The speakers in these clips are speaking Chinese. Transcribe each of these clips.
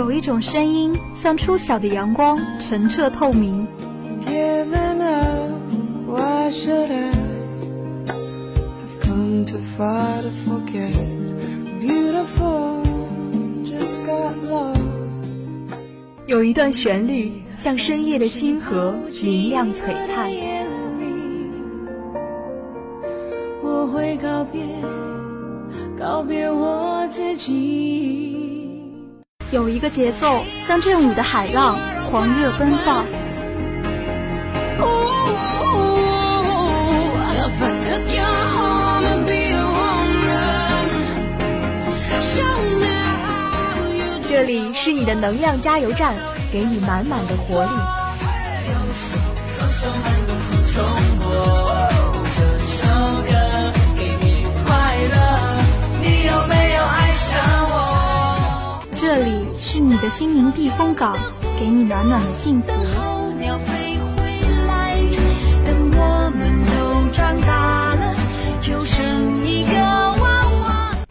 有一种声音，像初晓的阳光，澄澈透明。有一段旋律，像深夜的星河，明亮璀璨。我会告别，告别我自己。有一个节奏，像振舞的海浪，狂热奔放。这里是你的能量加油站，给你满满的活力。这里是你的心灵避风港，给你暖暖的幸福。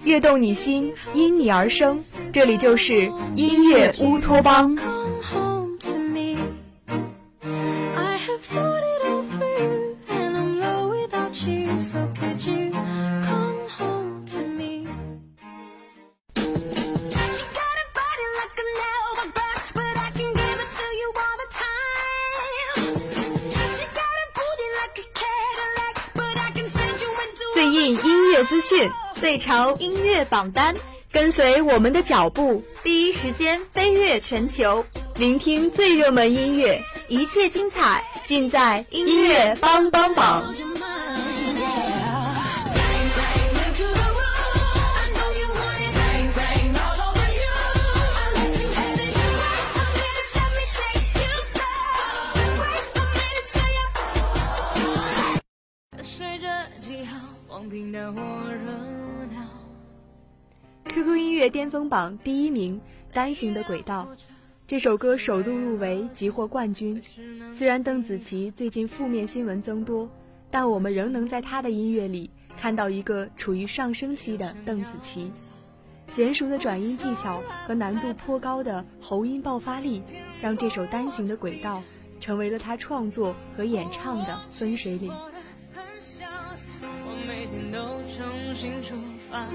悦动你心，因你而生。这里就是音乐乌托邦。潮音乐榜单，跟随我们的脚步，第一时间飞跃全球，聆听最热门音乐，一切精彩尽在音乐帮帮榜。QQ 音乐巅峰榜第一名，《单行的轨道》这首歌首度入围即获冠军。虽然邓紫棋最近负面新闻增多，但我们仍能在她的音乐里看到一个处于上升期的邓紫棋。娴熟的转音技巧和难度颇高的喉音爆发力，让这首《单行的轨道》成为了她创作和演唱的分水岭。我每天都重新出发，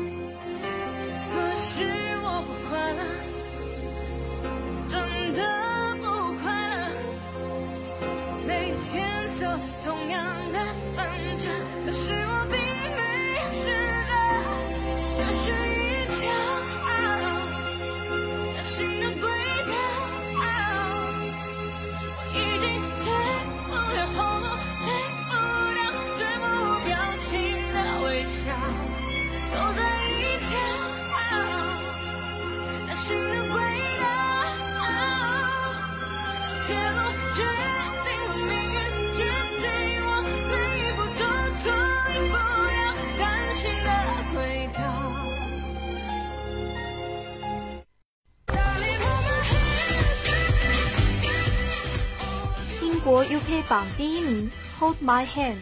国 UK 榜第一名《Hold My Hand》，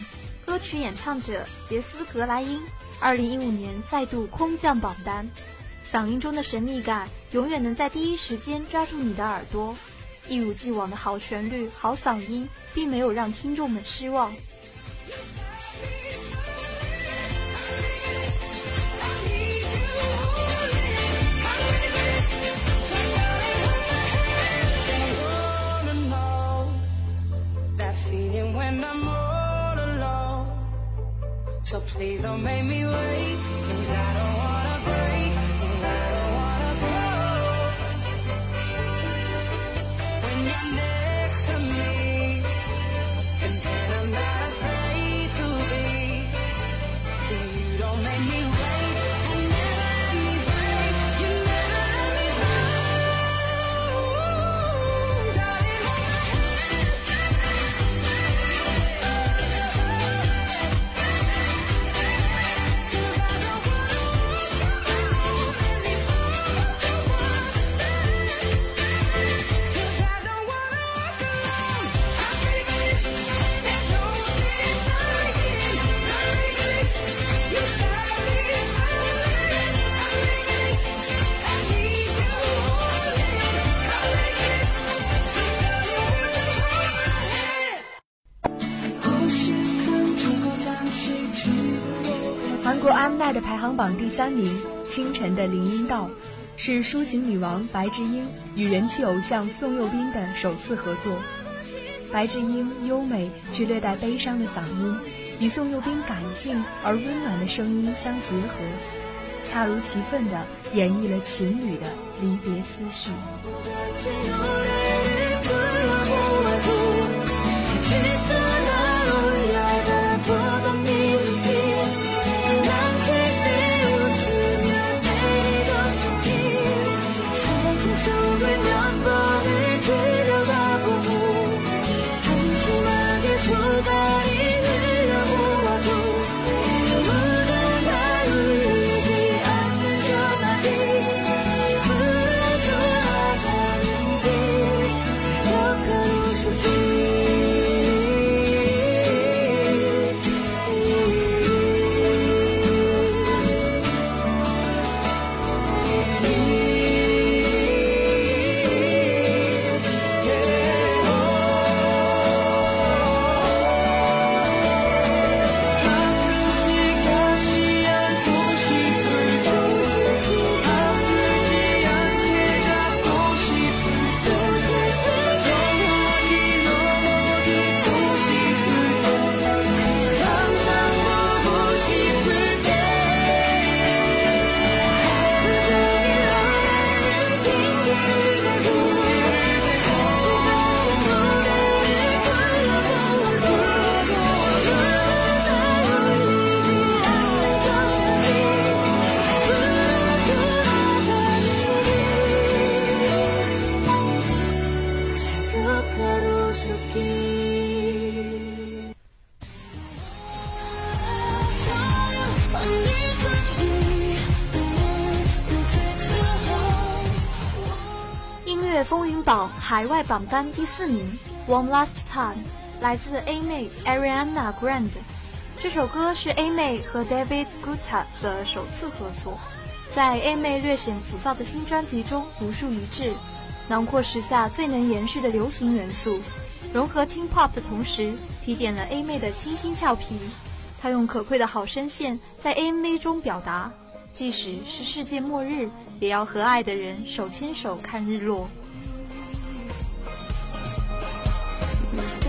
歌曲演唱者杰斯·格莱因，二零一五年再度空降榜单。嗓音中的神秘感，永远能在第一时间抓住你的耳朵。一如既往的好旋律、好嗓音，并没有让听众们失望。Please don't make me wait. M Night 排行榜第三名，《清晨的林荫道》是抒情女王白智英与人气偶像宋佑彬的首次合作。白智英优美却略带悲伤的嗓音，与宋佑彬感性而温暖的声音相结合，恰如其分地演绎了情侣的离别思绪。海外榜单第四名，One Last Time，来自 A 妹 Ariana Grande。这首歌是 A 妹和 David Guetta 的首次合作，在 A 妹略显浮躁的新专辑中独树一帜，囊括时下最能延续的流行元素，融合 Teen Pop 的同时，提点了 A 妹的清新俏皮。她用可贵的好声线在 MV 中表达，即使是世界末日，也要和爱的人手牵手看日落。Mr.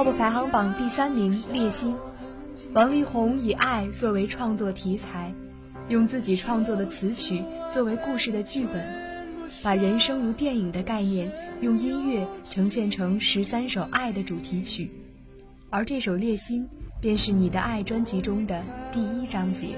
Top 排行榜第三名，《烈心》。王力宏以爱作为创作题材，用自己创作的词曲作为故事的剧本，把人生如电影的概念用音乐呈现成十三首爱的主题曲，而这首《烈心》便是你的爱专辑中的第一章节。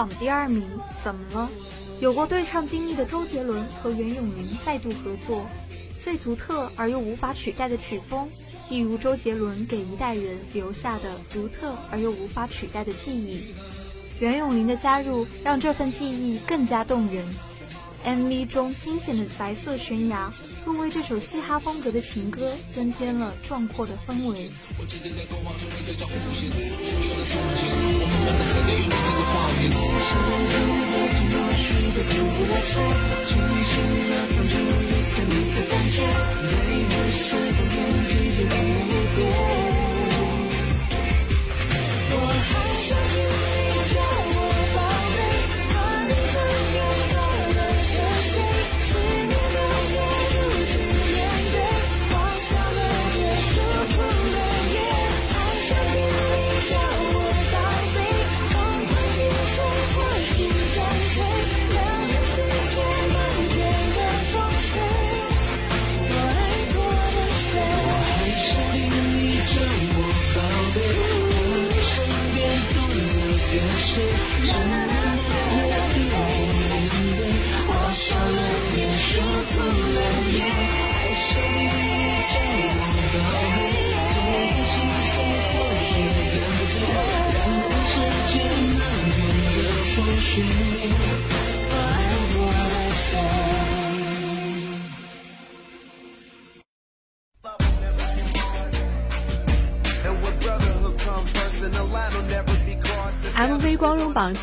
榜第二名，怎么了？有过对唱经历的周杰伦和袁咏琳再度合作，最独特而又无法取代的曲风，一如周杰伦给一代人留下的独特而又无法取代的记忆。袁咏琳的加入让这份记忆更加动人。MV 中惊险的白色悬崖，更为这首嘻哈风格的情歌增添了壮阔的氛围。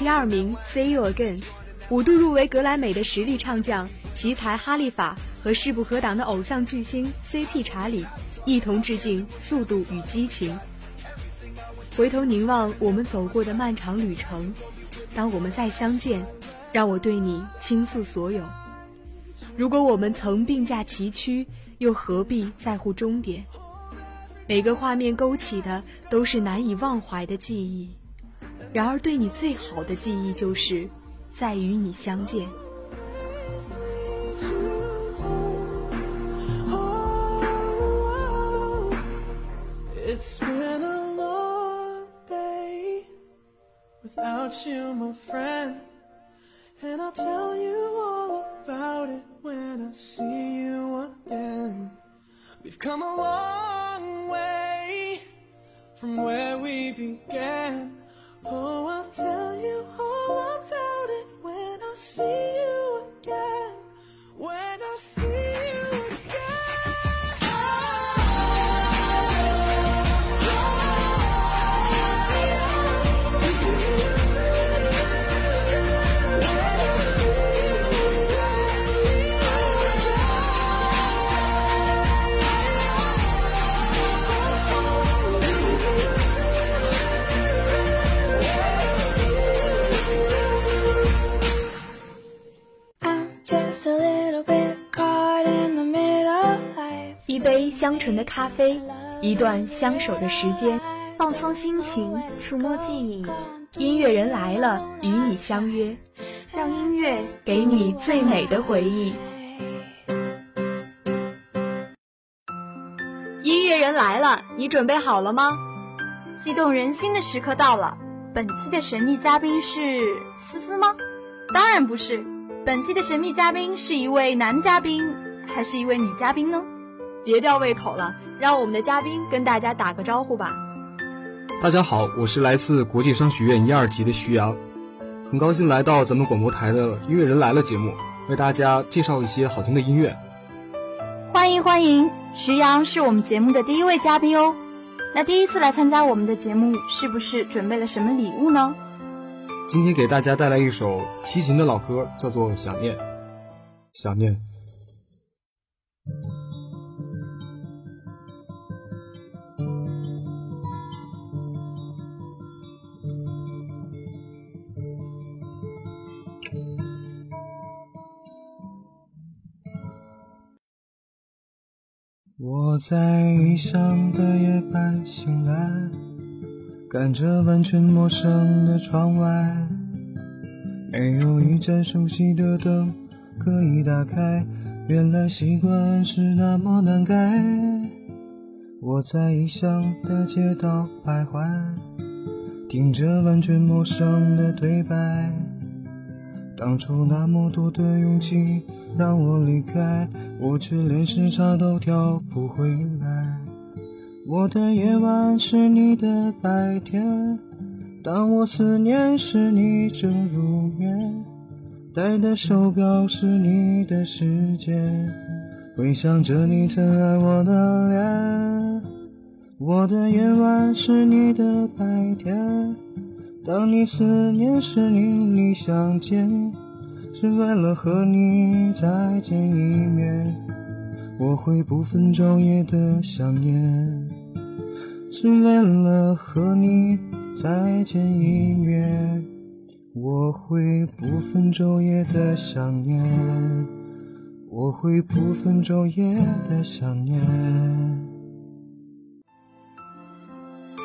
第二名《See You Again》，五度入围格莱美的实力唱将奇才哈利法和势不可挡的偶像巨星 CP 查理一同致敬《速度与激情》。回头凝望我们走过的漫长旅程，当我们再相见，让我对你倾诉所有。如果我们曾并驾齐驱，又何必在乎终点？每个画面勾起的都是难以忘怀的记忆。然而，对你最好的记忆，就是在与你相见。It's been a long day without you, my friend. And I'll tell you all about it when I see you again. We've come a long way from where we began. Oh, I'll tell you all about it when I see you 香醇的咖啡，一段相守的时间，放松心情，触摸记忆。音乐人来了，与你相约，让音乐给你最美的回忆。音乐人来了，你准备好了吗？激动人心的时刻到了。本期的神秘嘉宾是思思吗？当然不是。本期的神秘嘉宾是一位男嘉宾，还是一位女嘉宾呢？别吊胃口了，让我们的嘉宾跟大家打个招呼吧。大家好，我是来自国际商学院一二级的徐阳，很高兴来到咱们广播台的音乐人来了节目，为大家介绍一些好听的音乐。欢迎欢迎，徐阳是我们节目的第一位嘉宾哦。那第一次来参加我们的节目，是不是准备了什么礼物呢？今天给大家带来一首齐秦的老歌，叫做《想念》，想念。我在异乡的夜半醒来。看着完全陌生的窗外，没有一盏熟悉的灯可以打开。原来习惯是那么难改。我在异乡的街道徘徊，听着完全陌生的对白。当初那么多的勇气让我离开，我却连时差都调不回来。我的夜晚是你的白天，当我思念时你正入眠，戴的手表是你的时间，回想着你曾爱我的脸。我的夜晚是你的白天，当你思念时，你里相见，是为了和你再见一面。我会不分昼夜的想念，是为了和你再见一面。我会不分昼夜的想念，我会不分昼夜的想念。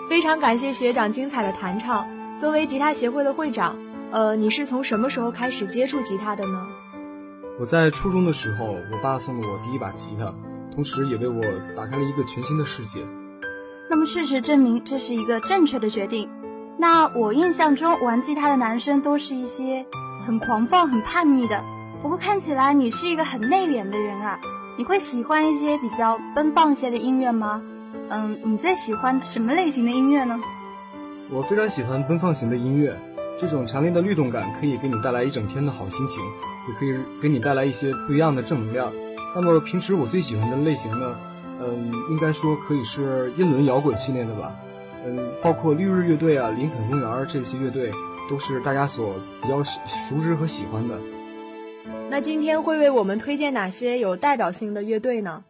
非常感谢学长精彩的弹唱。作为吉他协会的会长，呃，你是从什么时候开始接触吉他的呢？我在初中的时候，我爸送了我第一把吉他，同时也为我打开了一个全新的世界。那么事实证明，这是一个正确的决定。那我印象中玩吉他的男生都是一些很狂放、很叛逆的。不过看起来你是一个很内敛的人啊，你会喜欢一些比较奔放一些的音乐吗？嗯，你最喜欢什么类型的音乐呢？我非常喜欢奔放型的音乐，这种强烈的律动感可以给你带来一整天的好心情，也可以给你带来一些不一样的正能量。那么平时我最喜欢的类型呢？嗯，应该说可以是英伦摇滚系列的吧。嗯，包括绿日乐队啊、林肯公园这些乐队，都是大家所比较熟知和喜欢的。那今天会为我们推荐哪些有代表性的乐队呢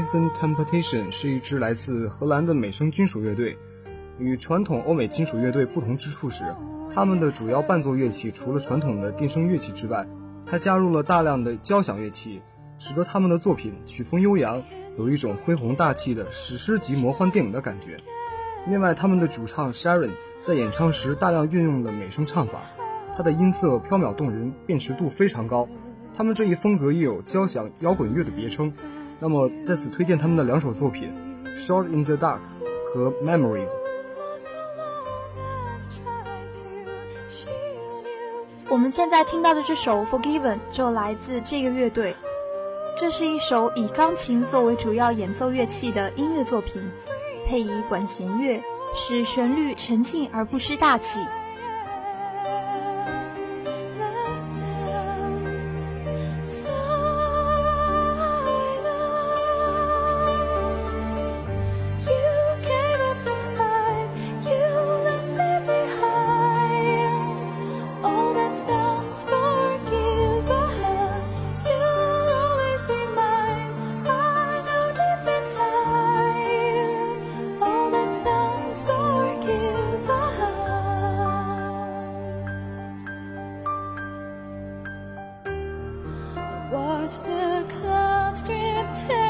Eason Temptation 是一支来自荷兰的美声金属乐队。与传统欧美金属乐队不同之处是，他们的主要伴奏乐器除了传统的电声乐器之外，还加入了大量的交响乐器，使得他们的作品曲风悠扬，有一种恢宏大气的史诗级魔幻电影的感觉。另外，他们的主唱 Sharon 在演唱时大量运用了美声唱法，他的音色飘渺动人，辨识度非常高。他们这一风格也有交响摇滚乐的别称。那么在此推荐他们的两首作品《Short in the Dark》和《Memories》。我们现在听到的这首《Forgiven》就来自这个乐队。这是一首以钢琴作为主要演奏乐器的音乐作品，配以管弦乐，使旋律沉静而不失大气。the clouds drift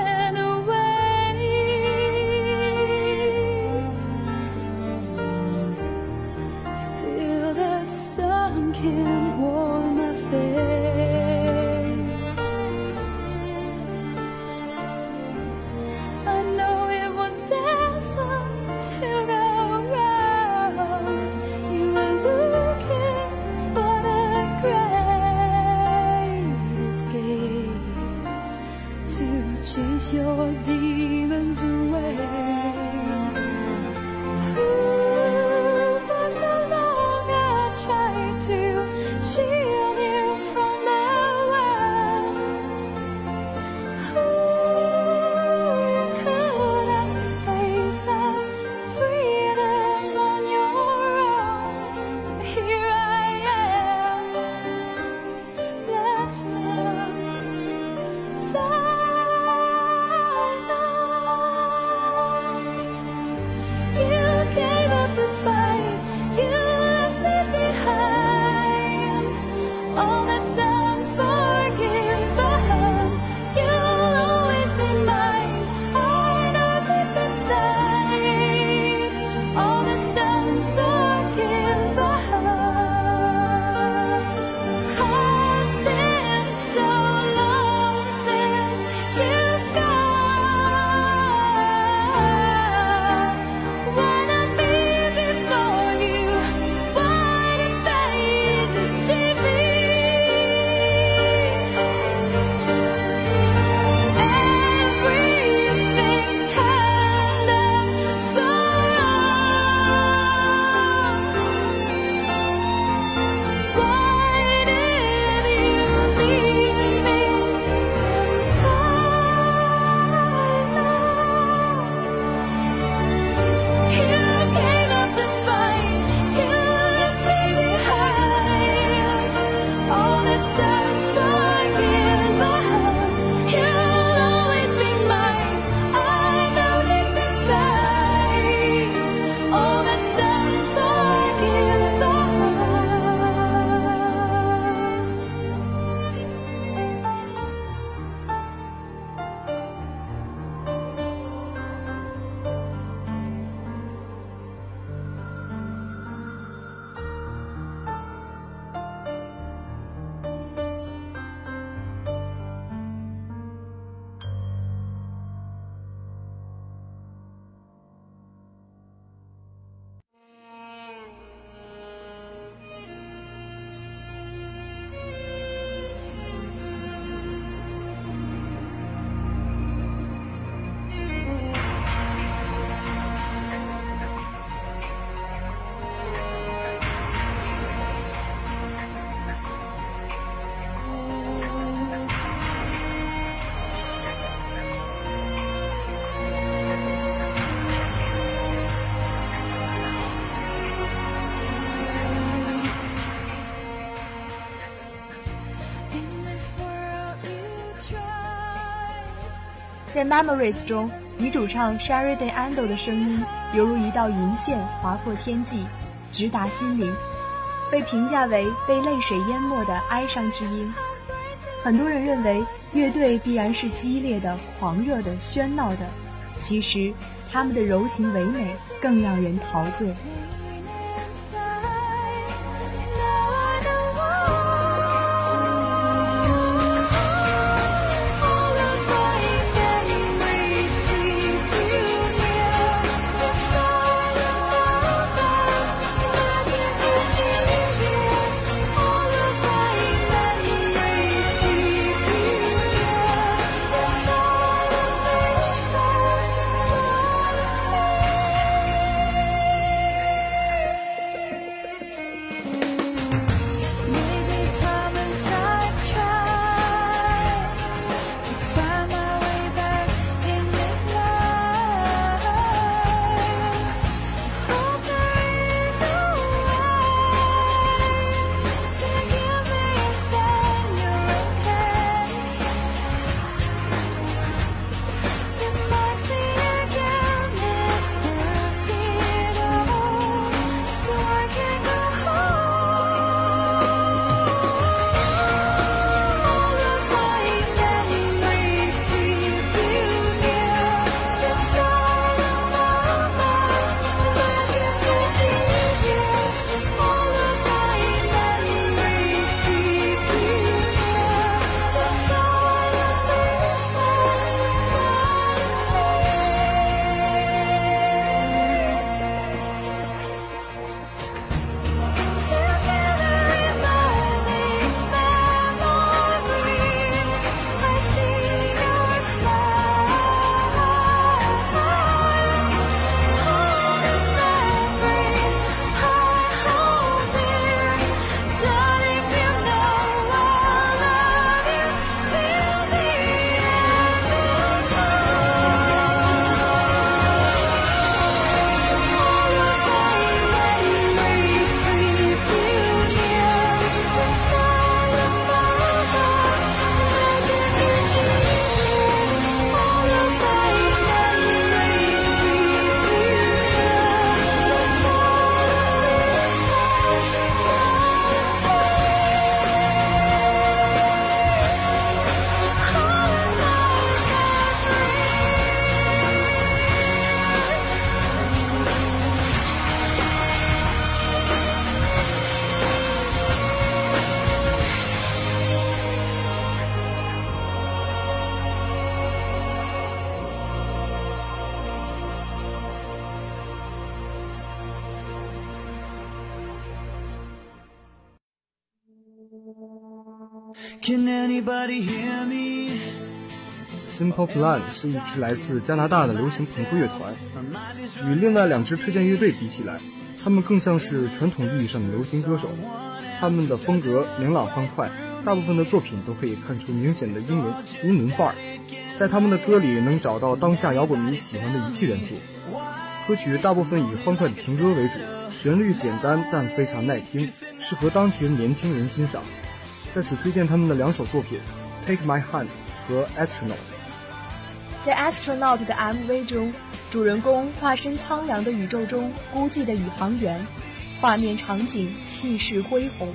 在《Memories》中，女主唱 Sherry Day Ando 的声音犹如一道银线划破天际，直达心灵，被评价为被泪水淹没的哀伤之音。很多人认为乐队必然是激烈的、狂热的、喧闹的，其实他们的柔情唯美更让人陶醉。Can anybody hear me? Simple Plan 是一支来自加拿大的流行朋克乐团，与另外两支推荐乐队比起来，他们更像是传统意义上的流行歌手。他们的风格明朗欢快，大部分的作品都可以看出明显的英文英伦范儿，在他们的歌里能找到当下摇滚迷喜欢的一切元素。歌曲大部分以欢快的情歌为主，旋律简单但非常耐听，适合当前年轻人欣赏。在此推荐他们的两首作品《Take My Hand》和《Astronaut》。在《Astronaut》的 MV 中，主人公化身苍凉的宇宙中孤寂的宇航员，画面场景气势恢宏。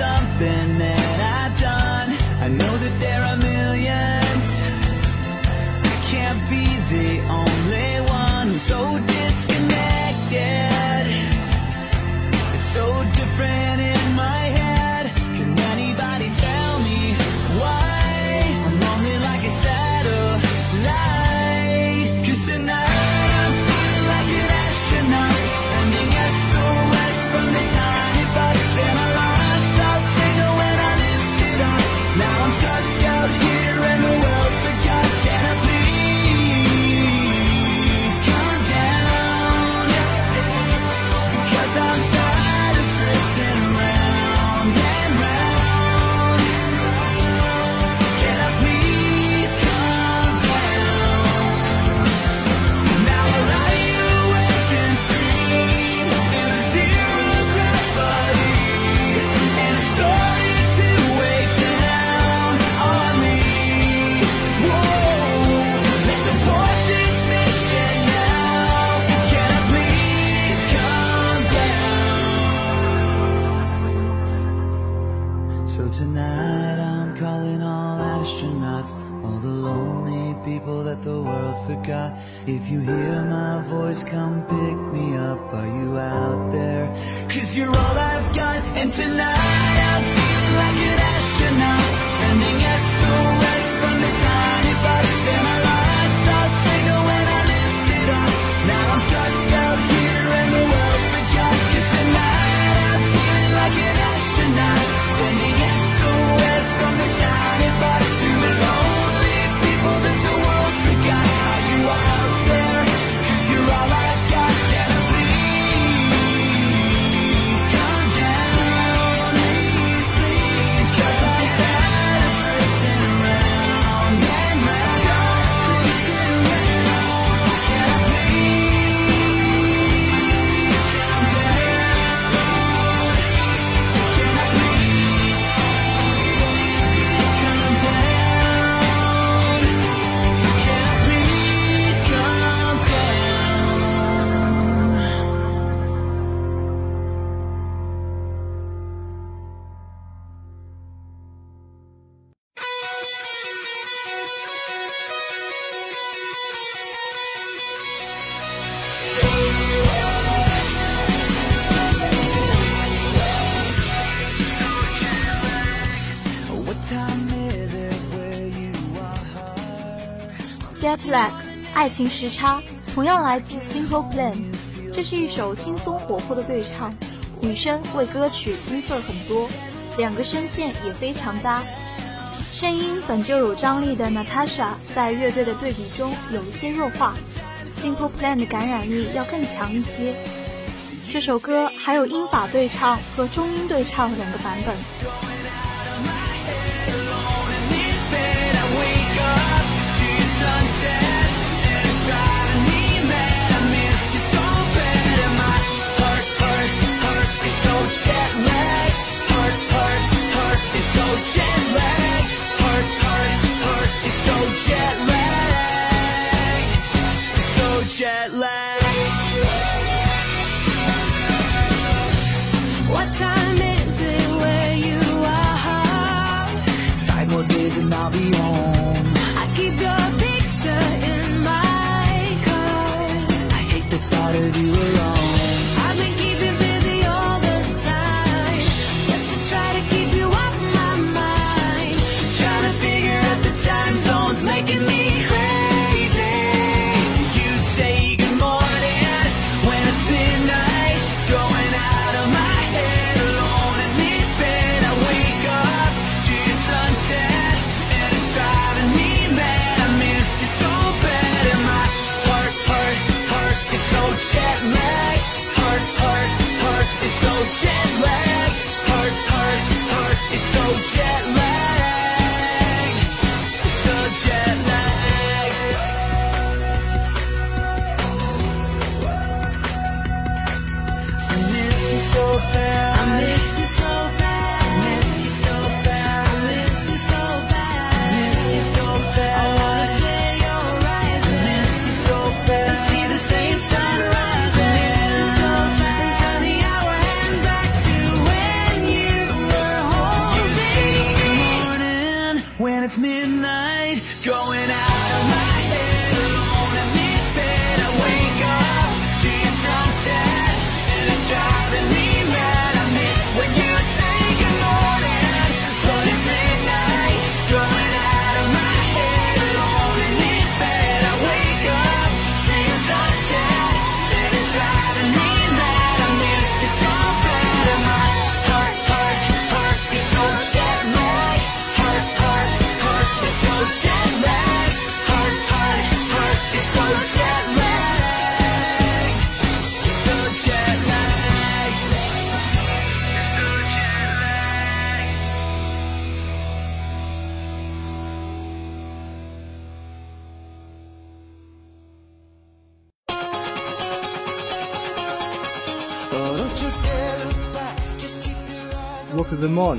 Something that I've done. I know that there are millions. If you hear my voice, come pick me up. Are you out there? Cause you're all I've got, and tonight I'm feeling like an astronaut, sending SOS Jet lag，爱情时差，同样来自 Simple Plan。这是一首轻松活泼的对唱，女生为歌曲增色很多，两个声线也非常搭。声音本就有张力的 Natasha 在乐队的对比中有一些弱化，Simple Plan 的感染力要更强一些。这首歌还有英法对唱和中英对唱两个版本。Jet lagged. Heart, heart, heart is so jet lagged. It's so jet lagged. What time is it where you are? Five more days and I'll be home. I keep your picture in my car. I hate the thought of you alone.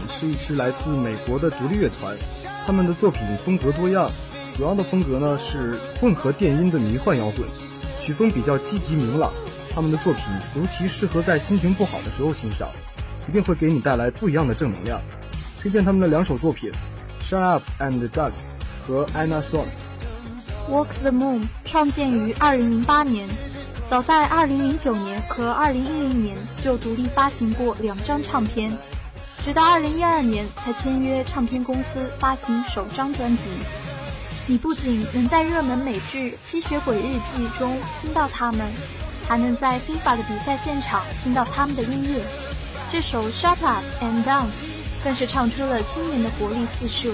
是一支来自美国的独立乐团，他们的作品风格多样，主要的风格呢是混合电音的迷幻摇滚，曲风比较积极明朗。他们的作品尤其适合在心情不好的时候欣赏，一定会给你带来不一样的正能量。推荐他们的两首作品《Shut Up and Dance》和《Anna Song》。Walk the Moon 创建于2008年，早在2009年和2010年就独立发行过两张唱片，直到2012年才签约唱片公司发行首张专辑。你不仅能在热门美剧《吸血鬼日记》中听到他们，还能在 FIFA 的比赛现场听到他们的音乐。这首《Shut Up and Dance》更是唱出了青年的活力四射。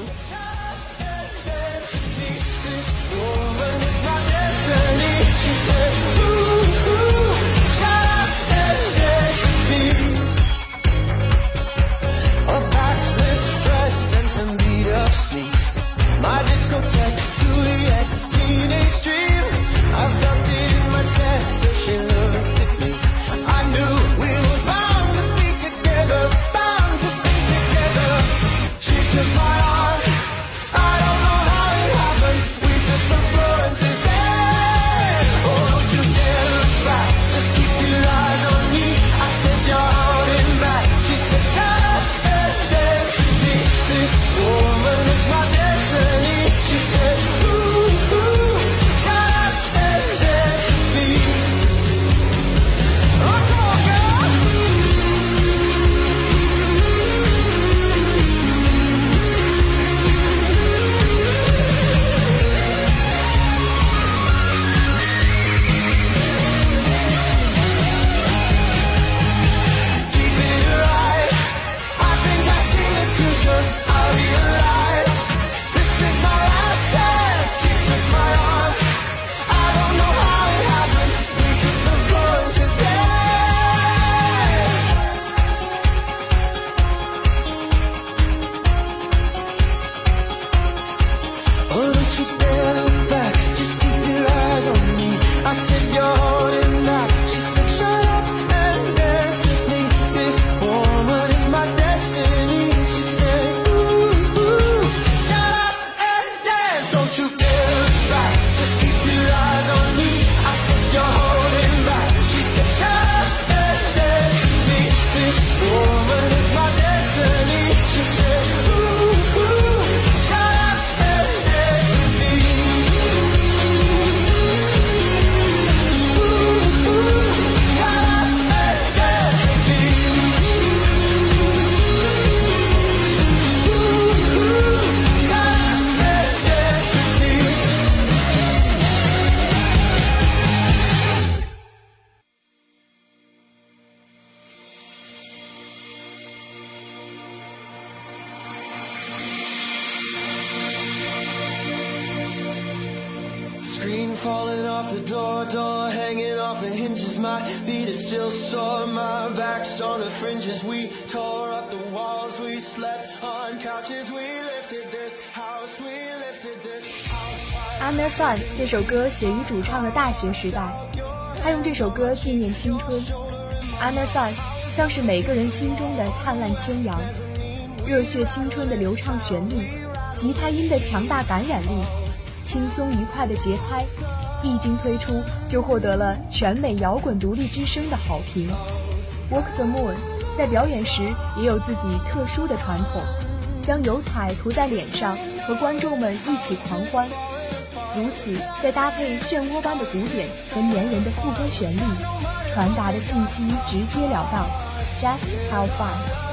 My discotheque, Juliet, teenage dream. I felt it in my chest, so she looked falling off the door, door hanging off the hinges. My feet are still sore, my back's on the fringes. We tore up the walls, we slept on couches. We lifted this house, we lifted this house. I'm Your Son 这首歌写于主唱的大学时代，他用这首歌纪念青春。I'm Your Son 像是每个人心中的灿烂千阳，热血青春的流畅旋律，吉他音的强大感染力，轻松愉快的节拍，一经推出就获得了全美摇滚独立之声的好评。Walk the Moon 在表演时也有自己特殊的传统，将油彩涂在脸上，和观众们一起狂欢。如此，再搭配漩涡般的鼓点和粘人的副歌旋律，传达的信息直截了当，Just have fun。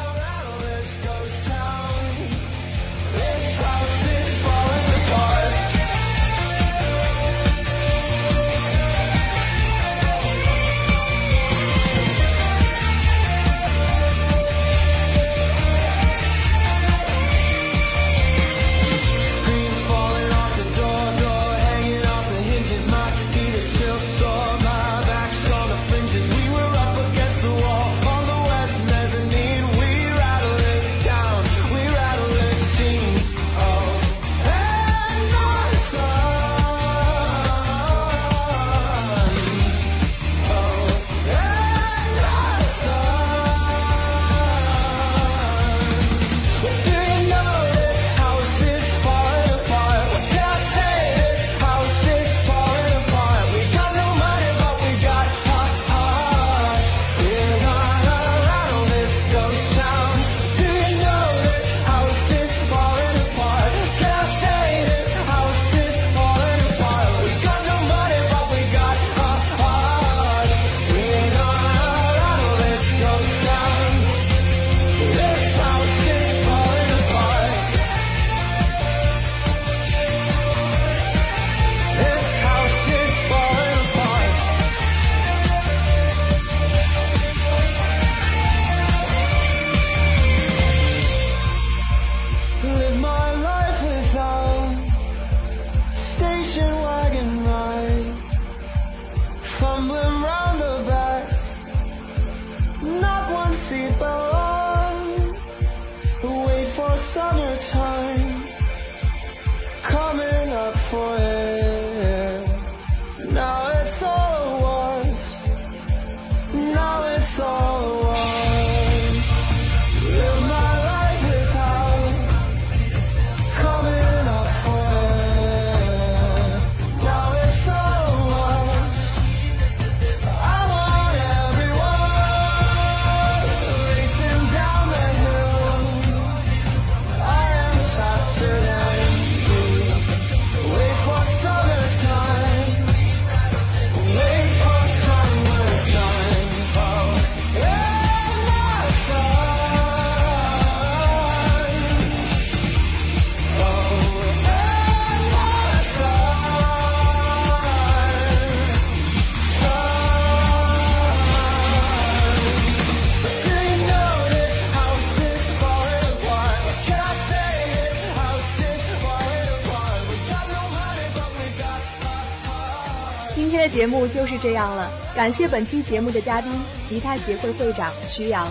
节目就是这样了，感谢本期节目的嘉宾，吉他协会会长徐阳。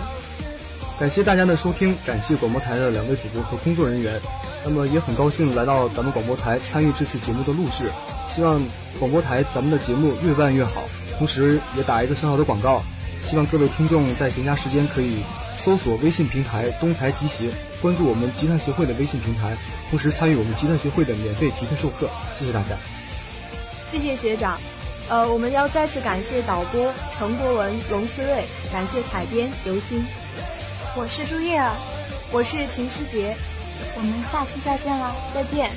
感谢大家的收听，感谢广播台的两位主播和工作人员。那么也很高兴来到咱们广播台参与这次节目的录制，希望广播台咱们的节目越办越好。同时也打一个小小的广告，希望各位听众在闲暇时间可以搜索微信平台“东财吉协”，关注我们吉他协会的微信平台，同时参与我们吉他协会的免费吉他授课。谢谢大家，谢谢学长。呃，我们要再次感谢导播程博文、龙思睿，感谢采编刘鑫。我是朱叶儿，我是秦思杰，我们下期再见啦，再见。